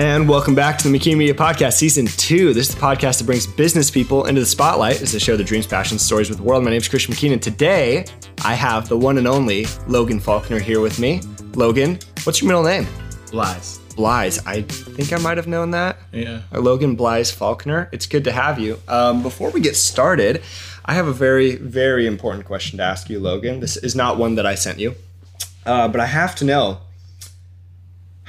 And welcome back to the McKinney Media Podcast, Season 2. This is the podcast that brings business people into the spotlight as they share their dreams, passions, stories with the world. My name is Christian McKeon, and today I have the one and only Logan Faulkner here with me. Logan, what's your middle name? Lies. Blyes. I think I might have known that. Yeah. Uh, Logan Blyes Faulkner. It's good to have you. Um, before we get started, I have a very, very important question to ask you, Logan. This is not one that I sent you, uh, but I have to know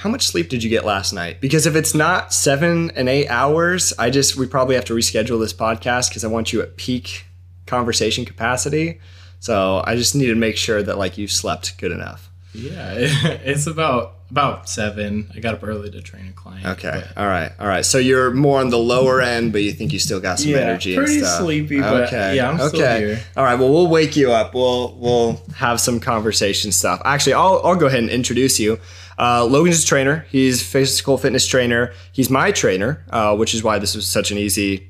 how much sleep did you get last night? Because if it's not seven and eight hours, I just, we probably have to reschedule this podcast because I want you at peak conversation capacity. So I just need to make sure that like you slept good enough. Yeah. It's about about seven. I got up early to train a client. Okay. but- All right. All right. So you're more on the lower end, but you think you still got some Yeah, energy pretty and stuff. sleepy, but yeah, I'm still okay. here. All right. Well, we'll wake you up. We'll we'll have some conversation stuff. Actually, I'll I'll go ahead and introduce you. Uh, Logan's a trainer. He's physical fitness trainer. He's my trainer, uh, which is why this was such an easy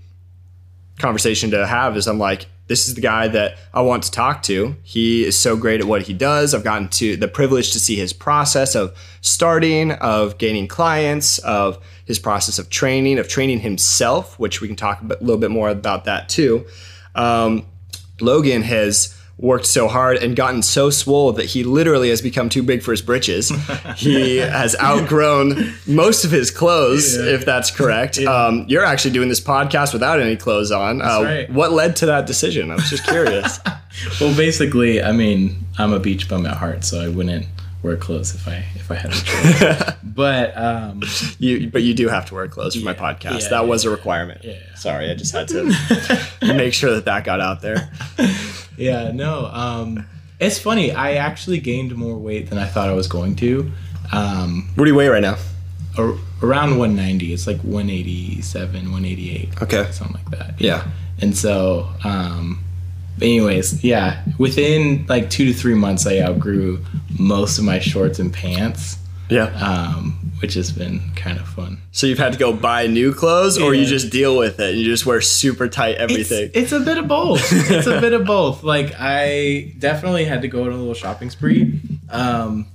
conversation to have. Is I'm like, this is the guy that I want to talk to. He is so great at what he does. I've gotten to the privilege to see his process of starting, of gaining clients, of his process of training, of training himself, which we can talk a little bit more about that too. Um, Logan has worked so hard and gotten so swole that he literally has become too big for his britches. he has outgrown most of his clothes, Yeah. if that's correct. Um, you're actually doing this podcast without any clothes on. uh, right. What led to that decision? I was just curious. Well, basically, I mean, I'm a beach bum at heart, so I wouldn't wear clothes if I if I had a choice. but um, you, but you do have to wear clothes for my podcast. yeah, that yeah, was a requirement. yeah. Sorry, I just had to make sure that that got out there. Yeah, no. Um, it's funny. I actually gained more weight than I thought I was going to. Um, What do you weigh right now? ar- around 190. It's like 187, 188. Okay. something like that. Yeah. And so, um, anyways, yeah, within like two to three months, I outgrew most of my shorts and pants, Yeah. um, which has been kind of fun. So you've had to go buy new clothes, or you just deal with it. And you just wear super tight everything. it's a bit of both. It's a bit of both. Like I definitely had to go on a little shopping spree, um,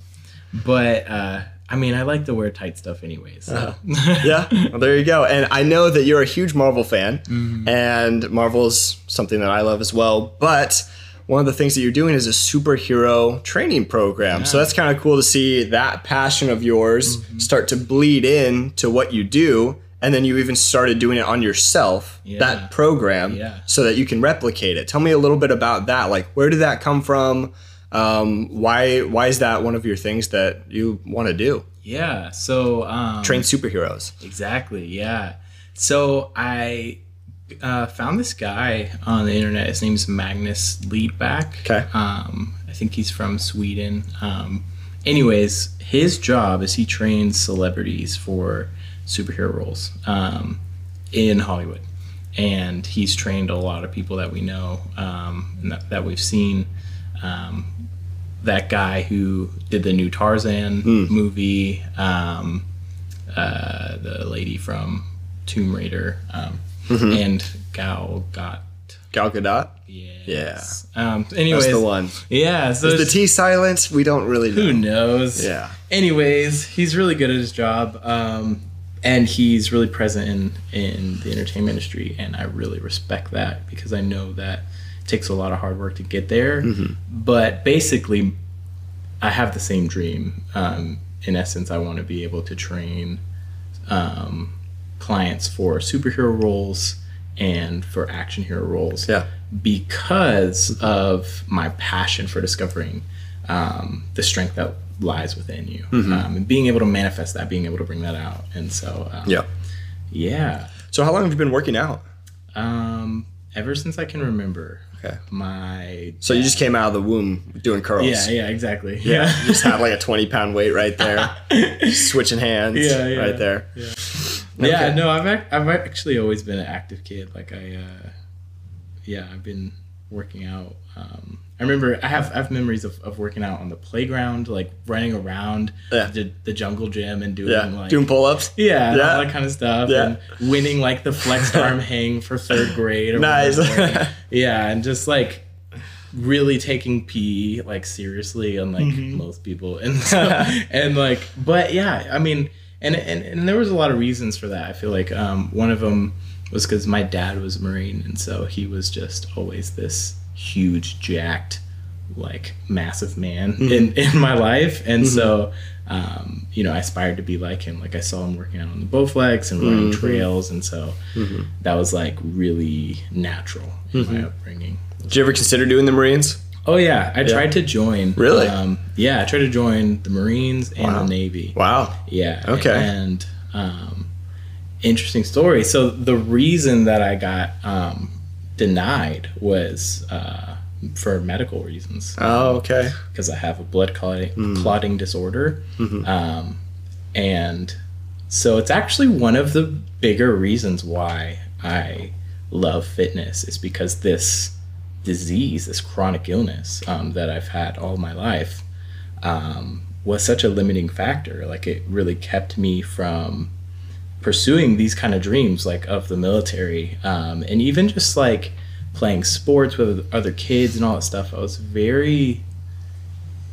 but uh, I mean, I like to wear tight stuff anyways. So. yeah. Well, there you go. And I know that you're a huge Marvel fan, Mm-hmm. and Marvel's something that I love as well. But one of the things that you're doing is a superhero training program. So that's kind of cool to see that passion of yours Mm-hmm. start to bleed in to what you do. And then you even started doing it on yourself, Yeah. that program, Yeah. so that you can replicate it. Tell me a little bit about that. Like, where did that come from? Um, why why is that one of your things that you want to do? Yeah. So um, Train superheroes. Exactly. Yeah. So I uh, found this guy on the internet. His name's Magnus Lygdback. Okay. Um, I think he's from Sweden. Um, anyways, his job is he trains celebrities for superhero roles um, in Hollywood, and he's trained a lot of people that we know um, and that, that we've seen. Um, that guy who did the new Tarzan movie, um, uh, the lady from Tomb Raider, um, and Gal Got. Gal Gadot. Yes. Um, anyways, That's the one. yeah. So Is the T silent? We don't really know. who knows? Yeah. Anyways, he's really good at his job, um, and he's really present in in the entertainment industry, and I really respect that because I know that it takes a lot of hard work to get there. Mm-hmm. But basically, I have the same dream. Um, in essence, I want to be able to train um, clients for superhero roles and for action hero roles Yeah. because of my passion for discovering um, the strength that lies within you Mm-hmm. um, and being able to manifest that, being able to bring that out. And so, um, Yeah. yeah, So how long have you been working out? um, ever since I can remember, Okay. my So you just came out of the womb doing curls. yeah, yeah, exactly, Yeah. you just had like a 20 pound weight right there. Switching hands Yeah, yeah. right there. Yeah. Okay. Yeah, no, I've ac- I've actually always been an active kid. Like I, uh, yeah, I've been working out. Um, I remember I have I have memories of, of working out on the playground, like running around Yeah. the, the jungle gym and doing Yeah. like Doing pull ups. yeah, Yeah. all that kind of stuff, Yeah. and winning like the flex arm hang for third grade. Or Nice. whatever. yeah, and just like really taking PE like seriously, unlike Mm-hmm. most people, and so, and like, but yeah, I mean, and, and and there was a lot of reasons for that. I feel like um, one of them was because my dad was a marine, and so he was just always this huge, jacked, like massive man mm-hmm. in in my life, and mm-hmm. so. Um, you know, I aspired to be like him. Like I saw him working out on the Bowflex and running mm-hmm. trails, and so mm-hmm. that was like really natural in my mm-hmm. upbringing. Did you ever consider doing the Marines? Oh yeah, I yeah. tried to join. Really? Um, yeah, I tried to join the Marines and wow. the Navy. Wow. Yeah. Okay. And um, interesting story. So the reason that I got um, denied was uh, for medical reasons. Oh, okay. Because I have a blood clotting, mm. clotting disorder, mm-hmm. Um, and so it's actually one of the bigger reasons why I love fitness is because this disease, this chronic illness um, that I've had all my life, um, was such a limiting factor. Like it really kept me from pursuing these kind of dreams, like of the military, um, and even just like playing sports with other kids and all that stuff. I was very,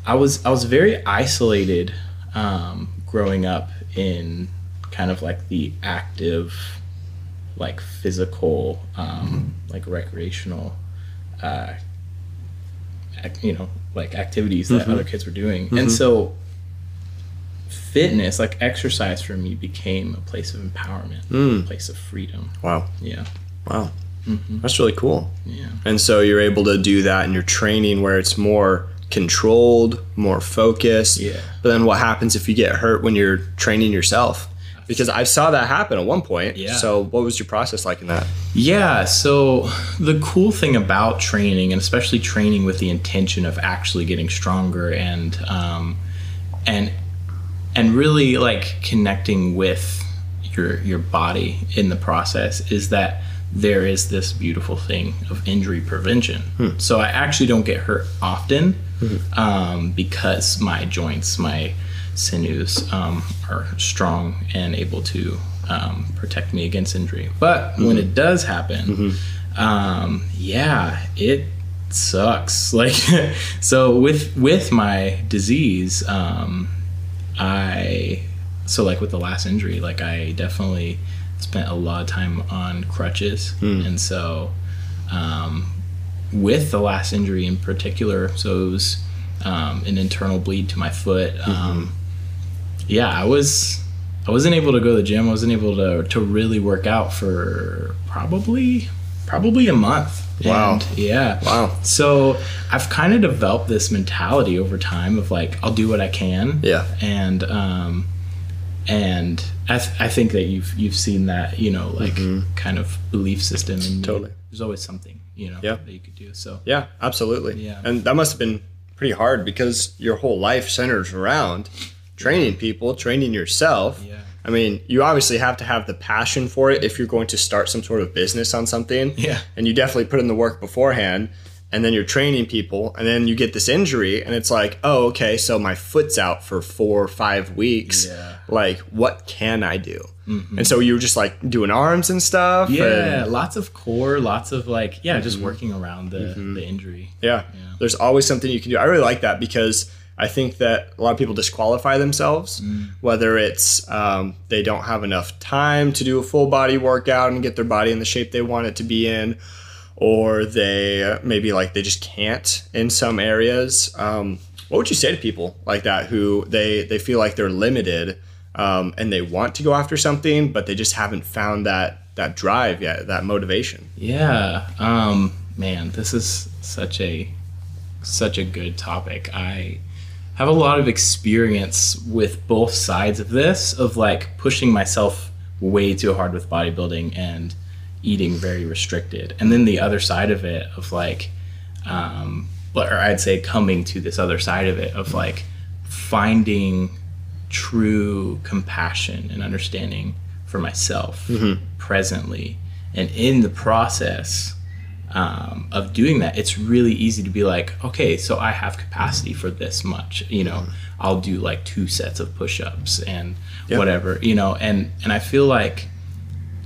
I was I was very isolated um, growing up in kind of like the active like physical um, like recreational uh, you know like activities that mm-hmm. other kids were doing. Mm-hmm. and so fitness like exercise for me became a place of empowerment mm. a place of freedom. Wow. Yeah. Wow. Mm-hmm. that's really cool. Yeah. And so you're able to do that in your training where it's more controlled more focused. Yeah. But then what happens if you get hurt when you're training yourself because I saw that happen at one point. Yeah. So what was your process like in that? Yeah. So the cool thing about training, and especially training with the intention of actually getting stronger and um, and and really like connecting with your your body in the process, is that there is this beautiful thing of injury prevention. Hmm. So I actually don't get hurt often hmm. um, because my joints, my sinews um, are strong and able to um, protect me against injury. But mm-hmm. when it does happen, mm-hmm. um, yeah, it sucks. Like so with with my disease, um, I so like with the last injury, like I definitely spent a lot of time on crutches, mm. and so um, with the last injury in particular, so it was um, an internal bleed to my foot. Mm-hmm yeah, I was I wasn't able to go to the gym. I wasn't able to to really work out for probably probably a month. Wow. And yeah. Wow. So I've kind of developed this mentality over time of like I'll do what I can. Yeah. And um and I, th- I think that you've you've seen that you know like mm-hmm. kind of belief system and totally you, there's always something you know yeah. that you could do so yeah absolutely yeah and that must have been pretty hard because your whole life centers around training people, training yourself. Yeah. I mean, you obviously have to have the passion for it if you're going to start some sort of business on something. Yeah. And you definitely put in the work beforehand. And then you're training people, and then you get this injury, and it's like, oh, okay, so my foot's out for four or five weeks. Yeah. Like, what can I do? Mm-hmm. And so you were just like doing arms and stuff. Yeah, and, lots of core, lots of like, yeah, mm-hmm. just working around the, mm-hmm. the injury. Yeah. yeah. There's always something you can do. I really like that because I think that a lot of people disqualify themselves, mm. whether it's um, they don't have enough time to do a full body workout and get their body in the shape they want it to be in, or they maybe like they just can't in some areas. Um, what would you say to people like that who they they feel like they're limited um, and they want to go after something, but they just haven't found that that drive yet, that motivation? Yeah, um, man, this is such a such a good topic. I have a lot of experience with both sides of this of like pushing myself way too hard with bodybuilding and eating very restricted and then the other side of it of like um or i'd say coming to this other side of it of like finding true compassion and understanding for myself mm-hmm. presently and in the process um, of doing that, it's really easy to be like, okay, so I have capacity for this much. You know, I'll do like two sets of push-ups and yep. whatever. You know, and and I feel like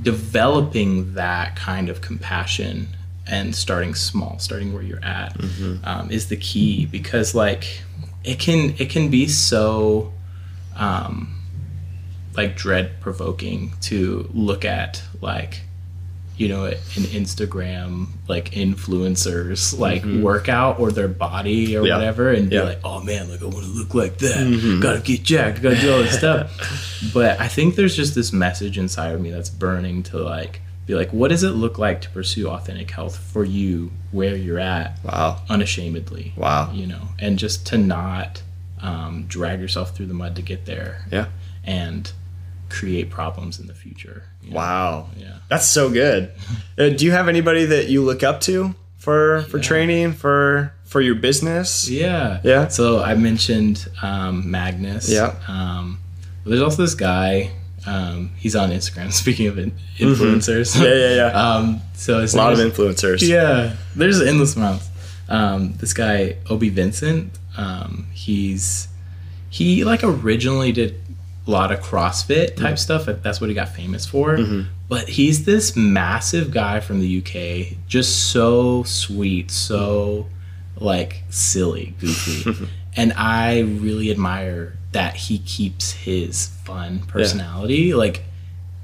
developing that kind of compassion and starting small, starting where you're at, mm-hmm. um, is the key because like it can it can be so. Um, like dread provoking to look at like you know an instagram like influencers like workout or their body or Mm-hmm. Yeah. whatever and Yeah. be like oh man like i want to look like that gotta get jacked gotta do all this stuff but i think there's just this message inside of me that's burning to like be like what does it look like to pursue authentic health for you where you're at Wow. unashamedly Wow. you know and just to not um, drag yourself through the mud to get there Yeah. and create problems in the future you know? Wow. yeah That's so good. Uh, do you have anybody that you look up to for for training for for your business? yeah Yeah. so i mentioned um, magnus Yeah. um, there's also this guy um, he's on instagram speaking of influencers Mm-hmm. Yeah, yeah, yeah. um, so his A lot of influencers. Yeah, there's endless amounts. Um, this guy Obi Vincent, um, he's he like originally did a lot of CrossFit type Mm-hmm. stuff. That's what he got famous for. But he's this massive guy from the UK, just so sweet, so like silly, goofy, and I really admire that he keeps his fun personality like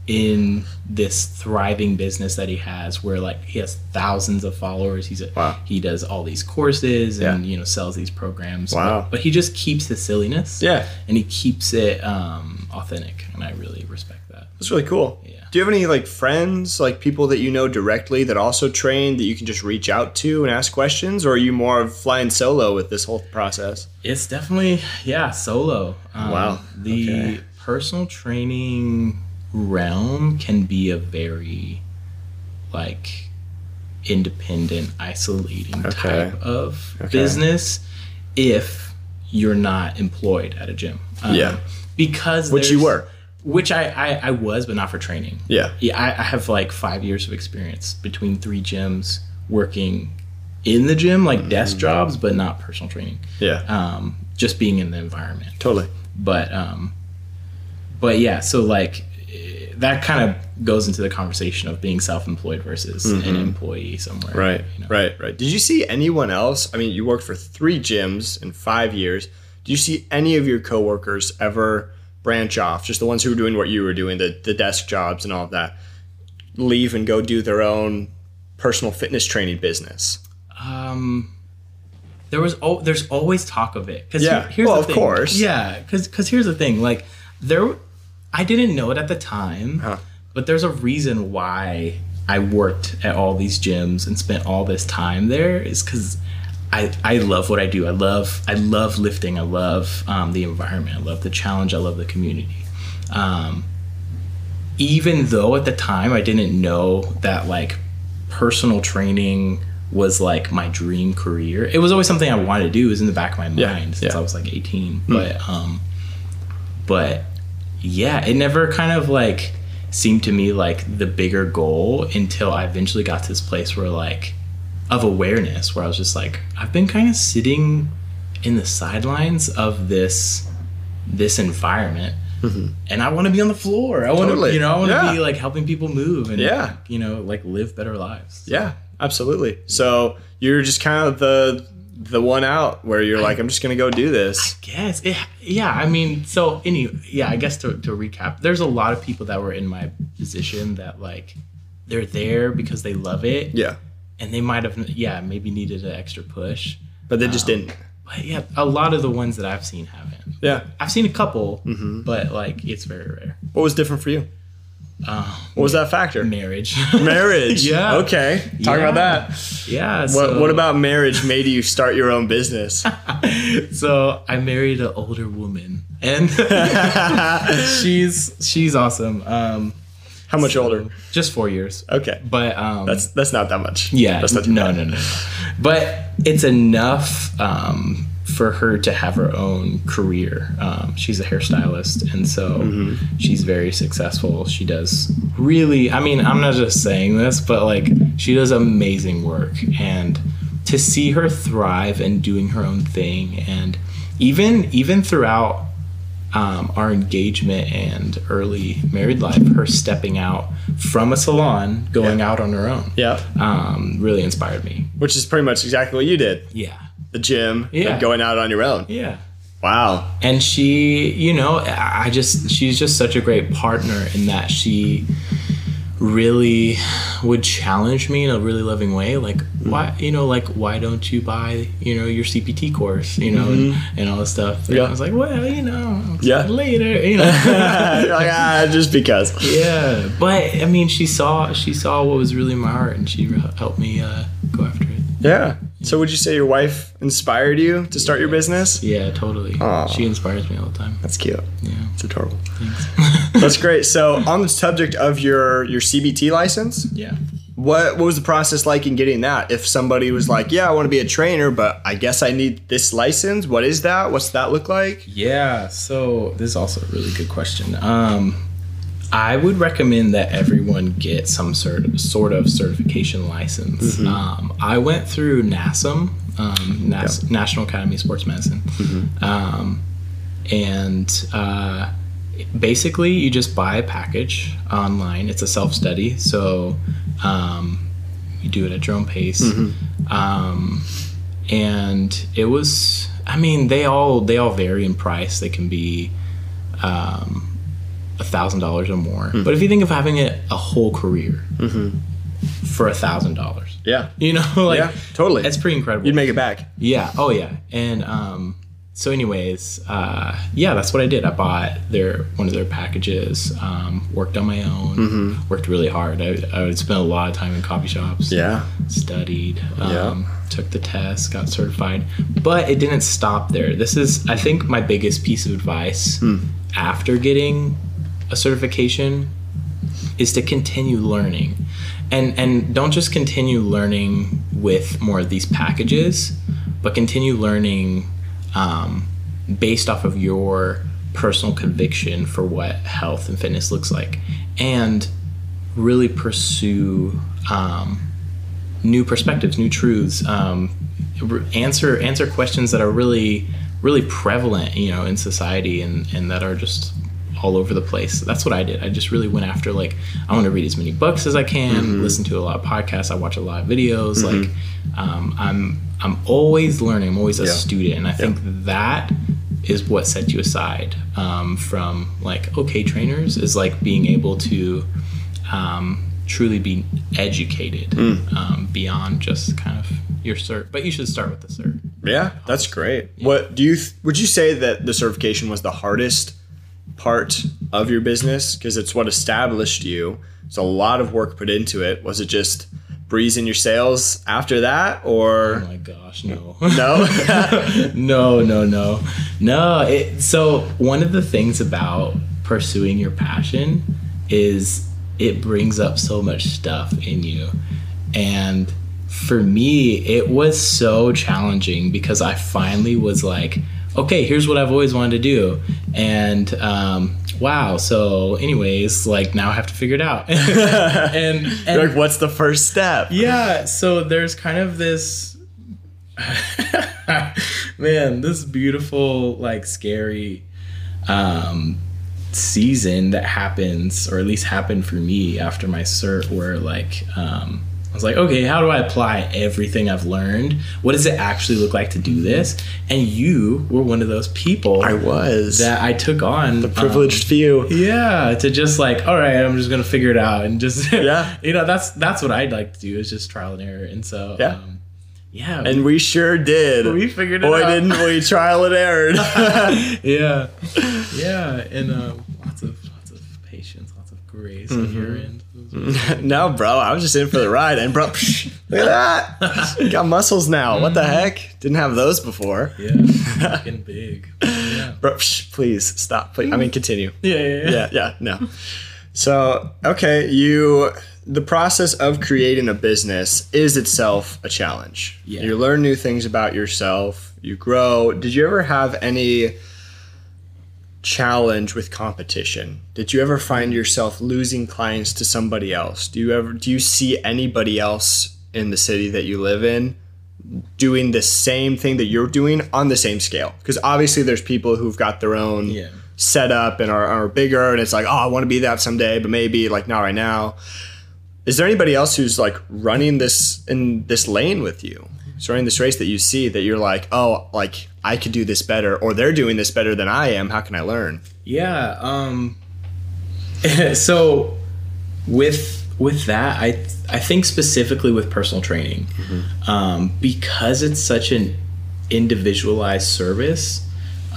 in this thriving business that he has where like he has thousands of followers he's a, Wow. he does all these courses and Yeah. you know sells these programs Wow. but, but he just keeps his silliness Yeah. and he keeps it um, authentic and i really respect that That's really cool. Yeah. Do you have any like friends, like people that you know directly that also train that you can just reach out to and ask questions, or are you more of flying solo with this whole process? it's definitely yeah solo um, Wow. the Okay. personal training realm can be a very like independent isolating Okay. type of Okay. business if you're not employed at a gym Um, Yeah. because Which you were. which I, I i was but not for training Yeah. yeah I, I have like five years of experience between three gyms working in the gym like desk jobs but not personal training Yeah. um, just being in the environment. totally. But um, but yeah, so like that kind of goes into the conversation of being self-employed versus an employee somewhere. Mm-hmm. Right. you know? Right. Right. Did you see anyone else? I mean, you worked for three gyms in five years. Do you see any of your coworkers ever branch off? Just the ones who were doing what you were doing, the the desk jobs and all of that, leave and go do their own personal fitness training business. Um, there was oh, there's always talk of it. Cause Yeah. Well, of course. Yeah, because because here's the thing. Like there, I didn't know it at the time, Huh. but there's a reason why I worked at all these gyms and spent all this time there. Is because I, I love what I do. I love I love lifting. I love um, the environment. I love the challenge. I love the community. Um, even though at the time I didn't know that like personal training was like my dream career. It was always something I wanted to do. It was in the back of my mind Yeah, since yeah. I was like 18. But um but yeah, it never kind of like seemed to me like the bigger goal until I eventually got to this place where like of awareness where I was just like I've been kind of sitting in the sidelines of this this environment and I want to be on the floor. I want to, Mm-hmm. Totally. you know, I want to Yeah. be like helping people move and, Yeah. you know, like live better lives. Yeah, absolutely. So you're just kind of the the one out where you're like, I'm just gonna go do this. Yes. It, yeah. I mean, so any, yeah, I guess to, to recap, there's a lot of people that were in my position that like, they're there because they love it. Yeah, And they might have, yeah, maybe needed an extra push. but they just didn't. But yeah, a lot of the ones that I've seen haven't. Yeah. I've seen a couple, Mm-hmm. but like, it's very rare. What was different for you? Um, What was that factor? marriage. Marriage. Yeah. Okay. Talk Yeah. about that. yeah. What, so- what about marriage made you start your own business? so I married an older woman, and she's she's awesome. Um, How much older? just four years, Okay. but um, That's that's not that much. yeah, That's not no, no, no, no. But it's enough um, for her to have her own career. Um, she's a hairstylist, and so Mm-hmm. she's very successful. She does really. I mean, I'm not just saying this, but like she does amazing work, and to see her thrive and doing her own thing, and even even throughout um, our engagement and early married life, her stepping out from a salon, going out on her own, Yeah. um, really inspired me. Which is pretty much exactly what you did. Yeah. The gym, Yeah. and going out on your own. Yeah. Wow. and she you know i just she's just such a great partner in that she really would challenge me in a really loving way like why you know like why don't you buy you know your cpt course you know and, and all this stuff and Yeah. i was like well you know Yeah. later you know like, ah, just because. yeah but i mean she saw she saw what was really in my heart and she helped me uh, go after it Yeah. So would you say your wife inspired you to start your business? yeah totally Aw. she inspires me all the time That's cute. yeah It's adorable. thanks That's great. So on the subject of your your CPT license, yeah what what was the process like in getting that? If somebody was like, "Yeah, I want to be a trainer, but I guess I need this license." What is that? What's that look like? Yeah, so this is also a really good question. Um, I would recommend that everyone get some sort of, sort of certification license. Um, I went through NASM, um, Nas- National Academy of Sports Medicine, um, and uh, basically you just buy a package online. It's a self study, so um, you do it at your own pace. Um, and it was i mean they all they all vary in price they can be um a thousand dollars or more but if you think of having it a whole career for a thousand dollars Yeah. you know like yeah, totally. it's pretty incredible You'd make it back. yeah. Oh, yeah. And um, so, anyways, uh, yeah, that's what I did. I bought their one of their packages. Um, worked on my own. Worked really hard. I, I would spend a lot of time in coffee shops. Yeah. Studied. Um, Yeah. Took the test. Got certified. But it didn't stop there. This is, I think, my biggest piece of advice after getting a certification is to continue learning. And and don't just continue learning with more of these packages but continue learning um, based off of your personal conviction for what health and fitness looks like. And really pursue um, new perspectives new truths um, answer answer questions that are really really prevalent you know in society and and that are just all over the place. That's what i did. I just really went after like i want to read as many books as i can listen to a lot of podcasts. I watch a lot of videos like um, i'm i'm always learning. I'm always a Yeah. student. And i think that is what sets you aside um, from like okay trainers is like being able to um, truly be educated um, beyond just kind of your cert. But you should start with the cert. Yeah, that's great. What do you th- would you say that the certification was the hardest part of your business because it's what established you? It's a lot of work put into it. Was it just breezing your sales after that or oh my gosh no no? no, no, no, no. It, so one of the things about pursuing your passion is it brings up so much stuff in you, and for me, it was so challenging because I finally was like, okay, here's what I've always wanted to do, and um, wow. So, anyways, like now I have to figure it out, and, and like what's the first step? yeah, so there's kind of this man, this beautiful, like scary um season that happens, or at least happened for me after my cert where like um I was like, okay, how do I apply everything I've learned? What does it actually look like to do this? And you were one of those people I was that I took on the privileged few. yeah, to just like, all right, I'm just gonna figure it out and just Yeah. you know, that's that's what I'd like to do is just trial and error. And so Yeah. um, yeah, And we sure did. we figured it Boy, out. didn't we trial and error. yeah, yeah, and um, lots of lots of patience, grace Mm-hmm. your end. no, bro, I was just in for the ride. And, bro, psh, look at that. Got muscles now. What the heck? Didn't have those before. Yeah, getting big. Yeah, Bro, psh, please stop. Please. I mean, continue. yeah, yeah. yeah. Yeah, yeah, no. So, okay, you, the process of creating a business is itself a challenge. Yeah. You learn new things about yourself, you grow. Did you ever have any challenge with competition? Did you ever find yourself losing clients to somebody else? Do you ever do you see anybody else in the city that you live in doing the same thing that you're doing on the same scale? Because obviously there's people who've got their own Yeah. set up and are, are bigger and it's like, oh, I want to be that someday, but maybe like not right now. Is there anybody else who's like running this in this lane with you? Is any this race that you see that you're like, oh, like I could do this better, or they're doing this better than I am? How can I learn? Yeah. Um, so with with that, I I think specifically with personal training, um, because it's such an individualized service.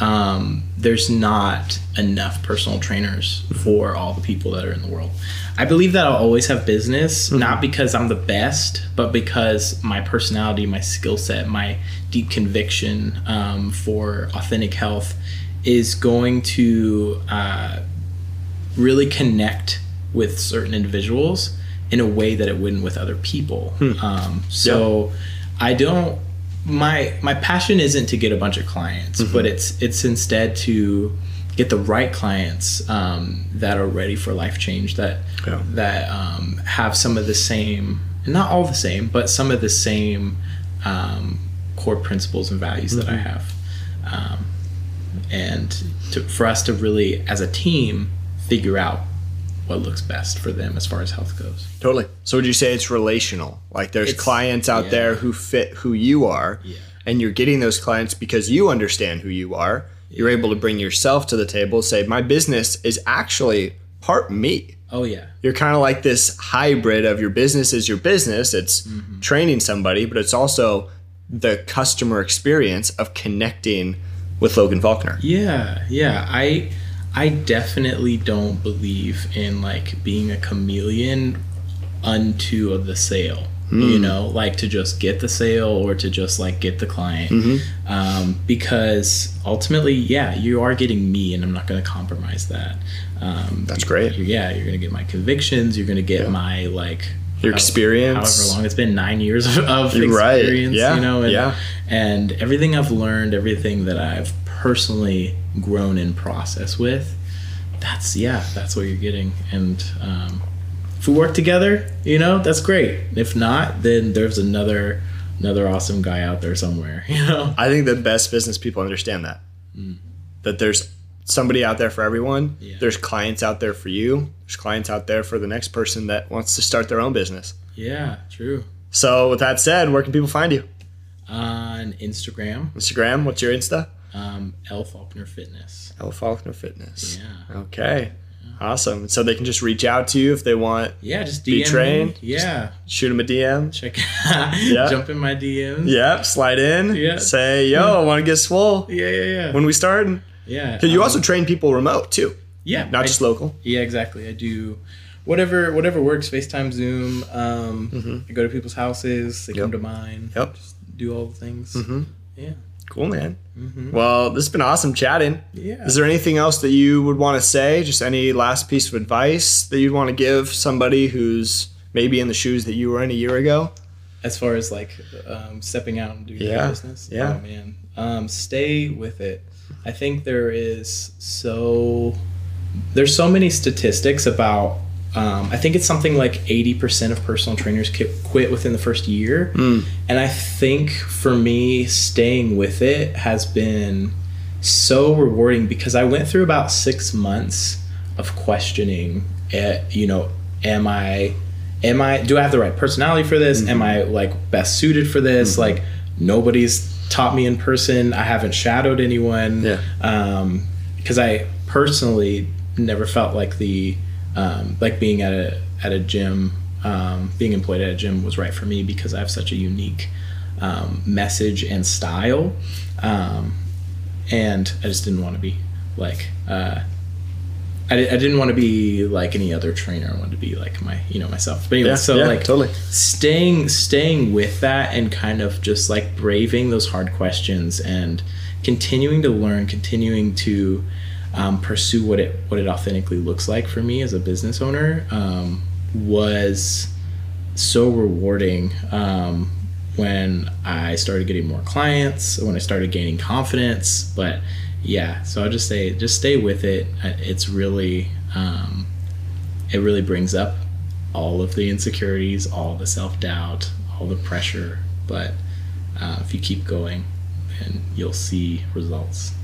Um, there's not enough personal trainers for all the people that are in the world. I believe that I'll always have business, not because I'm the best, but because my personality, my skill set, my deep conviction um, for authentic health is going to uh, really connect with certain individuals in a way that it wouldn't with other people. Um, so I don't. My my passion isn't to get a bunch of clients, but it's it's instead to get the right clients um, that are ready for life change that Yeah. that um, have some of the same, not all the same, but some of the same um, core principles and values that I have. Um, and to, for us to really, as a team, figure out what looks best for them as far as health goes. Totally. So would you say it's relational? Like there's It's- clients out yeah. there who fit who you are, Yeah. and you're getting those clients because you understand who you are. You're able to bring yourself to the table. Say, my business is actually part me. Oh yeah, You're kind of like this hybrid of your business is your business. It's Mm-hmm. training somebody, but it's also the customer experience of connecting with Logan Faulkner. yeah, yeah. I I definitely don't believe in like being a chameleon unto of the sale. You know, like to just get the sale or to just like get the client, um, because ultimately, yeah, you are getting me, and I'm not going to compromise that. Um, That's great. yeah, you're gonna get my convictions. You're gonna get Yeah. my like Your how- experience. however long it's been nine years of, of You're right. experience. Yeah, you know, and, yeah. and everything I've learned, everything that I've personally grown in process with. That's yeah, that's what you're getting, and um, if we work together, you know, that's great. If not, then there's another another awesome guy out there somewhere. You know. I think the best business people understand that. That there's somebody out there for everyone. Yeah. There's clients out there for you. There's clients out there for the next person that wants to start their own business. Yeah, true. So with that said, where can people find you? On Instagram, Instagram, what's your Insta? um, L Faulkner Fitness. L Faulkner Fitness. Yeah. Okay. Awesome. So they can just reach out to you if they want Yeah, just DM Be me. trained? Yeah, shoot them a DM. check. Yeah. Jump in my DMs. Yep, slide in. Yeah. Say, yo, I want to get swole. yeah, yeah, yeah. When we starting? yeah. Because you um, also train people remote too, yeah, not I- just local. Yeah, exactly. I do whatever whatever works. FaceTime, Zoom. Um, I go to people's houses. They come Mm-hmm. To mine. Yep. Just do all the things. Mhm. Yeah. Cool, man. Mhm. Well, this has been awesome chatting. Yeah. Is there anything else that you would want to say? Just any last piece of advice that you'd want to give somebody who's maybe in the shoes that you were in a year ago? as far as like um, stepping out and doing Yeah, your business. yeah. Oh man, um, stay with it. I think there is so there's so many statistics about. Um, I think it's something like 80% of personal trainers qui- quit within the first year. And I think for me, staying with it has been so rewarding because I went through about six months of questioning, eh, you know, am I, am I, do I have the right personality for this? Am I like best suited for this? Like nobody's taught me in person. I haven't shadowed anyone. Yeah. Um, cause I personally never felt like the, um, like being at a, at a gym, um, being employed at a gym was right for me because I have such a unique, um, message and style. Um, and I just didn't want to be like uh, I, I didn't want to be like any other trainer. I wanted to be like my you know myself. But anyway, Yeah, so yeah, like totally. staying staying with that and kind of just like braving those hard questions and continuing to learn, continuing to um, pursue what it what it authentically looks like for me as a business owner um, was so rewarding um, when I started getting more clients, when I started gaining confidence. But yeah, so I'll just say, just stay with it. Uh, It's really, um, it really brings up all of the insecurities, all the self doubt, all the pressure. But uh, if you keep going, then you'll see results.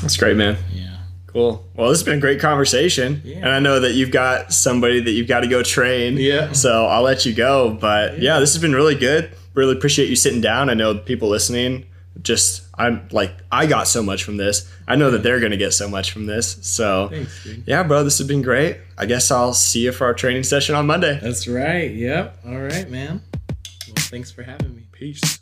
That's great, man. Yeah. Cool. Well, this has been a great conversation. Yeah. And I know that you've got somebody that you've got to go train. Yeah. So I'll let you go. But yeah, this has been really good. really appreciate you sitting down. I know people listening just I'm like I got so much from this. I know that they're gonna get so much from this. So Thanks, yeah, bro, this has been great. I guess I'll see you for our training session on Monday. That's right. Yep. All right, man. Well, thanks for having me. Peace.